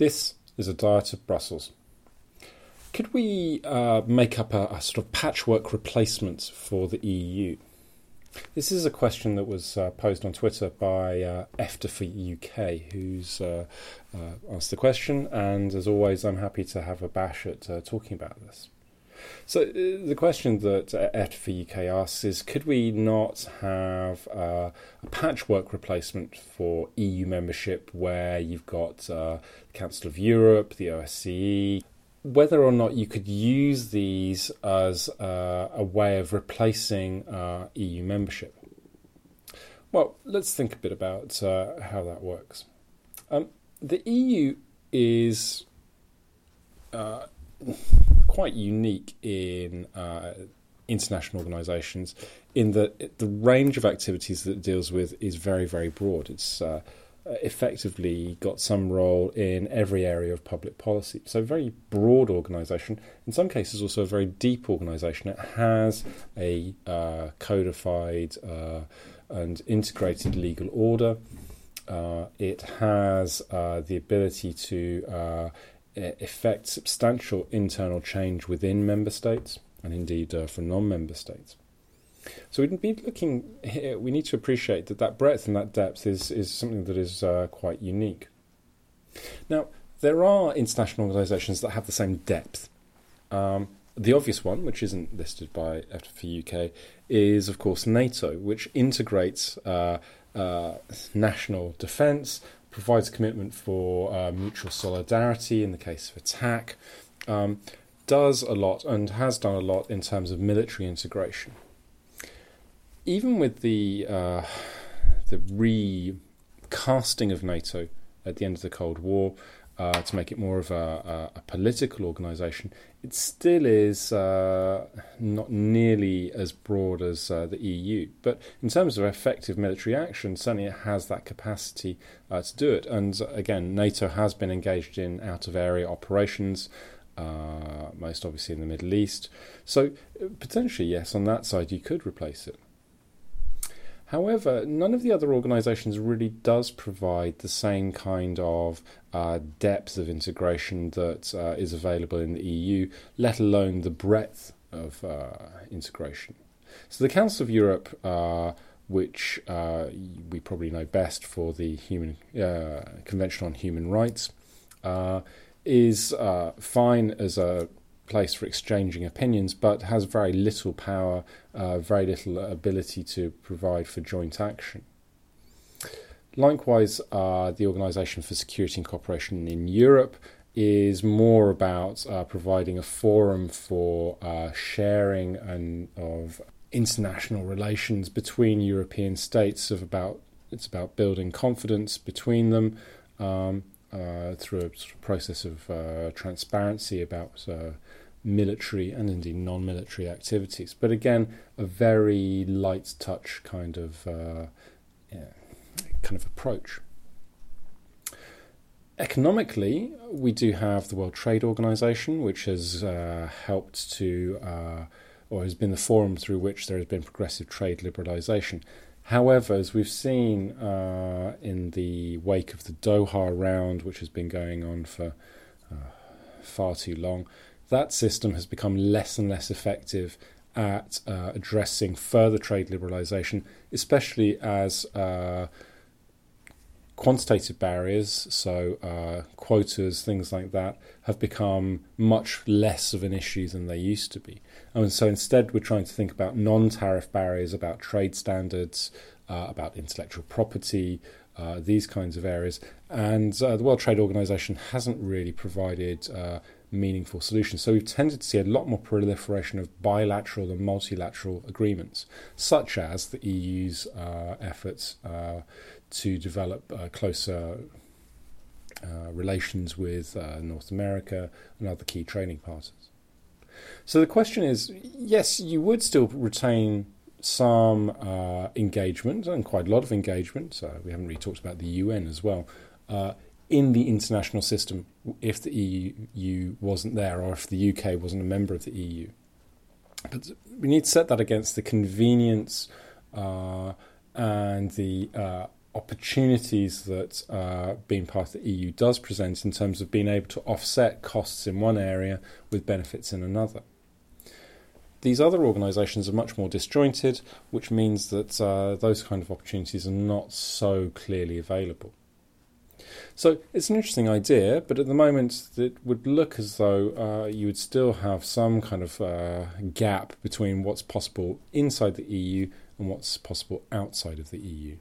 This is a diet of Brussels. Could we uh, make up a, a, sort of patchwork replacement for the EU? This is a question that was uh, posed on Twitter by uh, EFTA for UK, who's uh, uh, asked the question, and as always, I'm happy to have a bash at uh, talking about this. So uh, the question that uh, EFTA asks is: Could we not have uh, a patchwork replacement for EU membership, where you've got uh, the Council of Europe, the OSCE? Whether or not you could use these as uh, a way of replacing uh, EU membership. Well, let's think a bit about how that works. Um, the EU is quite unique in uh, international organisations in that the range of activities that it deals with is very, very broad. It's uh, effectively got some role in every area of public policy. So, a very broad organisation, in some cases, also a very deep organisation. It has a uh, codified uh, and integrated legal order. Uh, it has uh, the ability to effect substantial internal change within member states and indeed uh, for non-member states. So we'd be looking here. We need to appreciate that that breadth and that depth is is something that is uh, quite unique. Now there are international organisations that have the same depth. Um, the obvious one, which isn't listed by EFTA UK, is of course NATO, which integrates uh, uh, national defence provides commitment for uh, mutual solidarity in the case of attack, um, does a lot and has done a lot in terms of military integration. Even with the uh, the recasting of NATO at the end of the Cold War, uh, to make it more of a, a, a political organisation, it still is uh, not nearly as broad as uh, the EU. But in terms of effective military action, certainly it has that capacity uh, to do it. And again, NATO has been engaged in out of area operations. Uh, most obviously in the Middle East. So, potentially, yes, on that side, you could replace it. However, none of the other organisations really does provide the same kind of uh, depth of integration that uh, is available in the EU, let alone the breadth of uh, integration. So, the Council of Europe, uh, which uh, we probably know best for the Human uh, Convention on Human Rights, is fine as a place for exchanging opinions, but has very little power, uh, very little ability to provide for joint action. Likewise, uh, the Organisation for Security and Cooperation in Europe is more about uh, providing a forum for uh, sharing and of international relations between European states. Of about it's about building confidence between them. Um, uh, through a sort of process of uh, transparency about uh, military and indeed non-military activities. But again, a very light touch kind of uh, yeah, kind of approach. Economically, we do have the World Trade Organization, which has uh, helped to, uh, or has been the forum through which there has been progressive trade liberalization. However, as we've seen uh, in the wake of the Doha round, which has been going on for uh, far too long, that system has become less and less effective at uh, addressing further trade liberalisation, especially as uh, quantitative barriers, so uh, quotas, things like that, have become much less of an issue than they used to be. And so instead, we're trying to think about non tariff barriers, about trade standards, uh, about intellectual property. Uh, these kinds of areas, and uh, the World Trade Organization hasn't really provided meaningful solutions. So we've tended to see a lot more proliferation of bilateral and multilateral agreements, such as the EU's uh, efforts uh, to develop uh, closer uh, relations with uh, North America and other key trading partners. So the question is yes, you would still retain some uh, engagement and quite a lot of engagement. we haven't really talked about the UN as well in the international system if the EU wasn't there or if the UK wasn't a member of the EU. But we need to set that against the convenience uh, and the uh, opportunities that uh, being part of the EU does present in terms of being able to offset costs in one area with benefits in another. These other organisations are much more disjointed, which means that uh, those kind of opportunities are not so clearly available. So it's an interesting idea, but at the moment it would look as though uh, you would still have some kind of uh, gap between what's possible inside the EU and what's possible outside of the EU.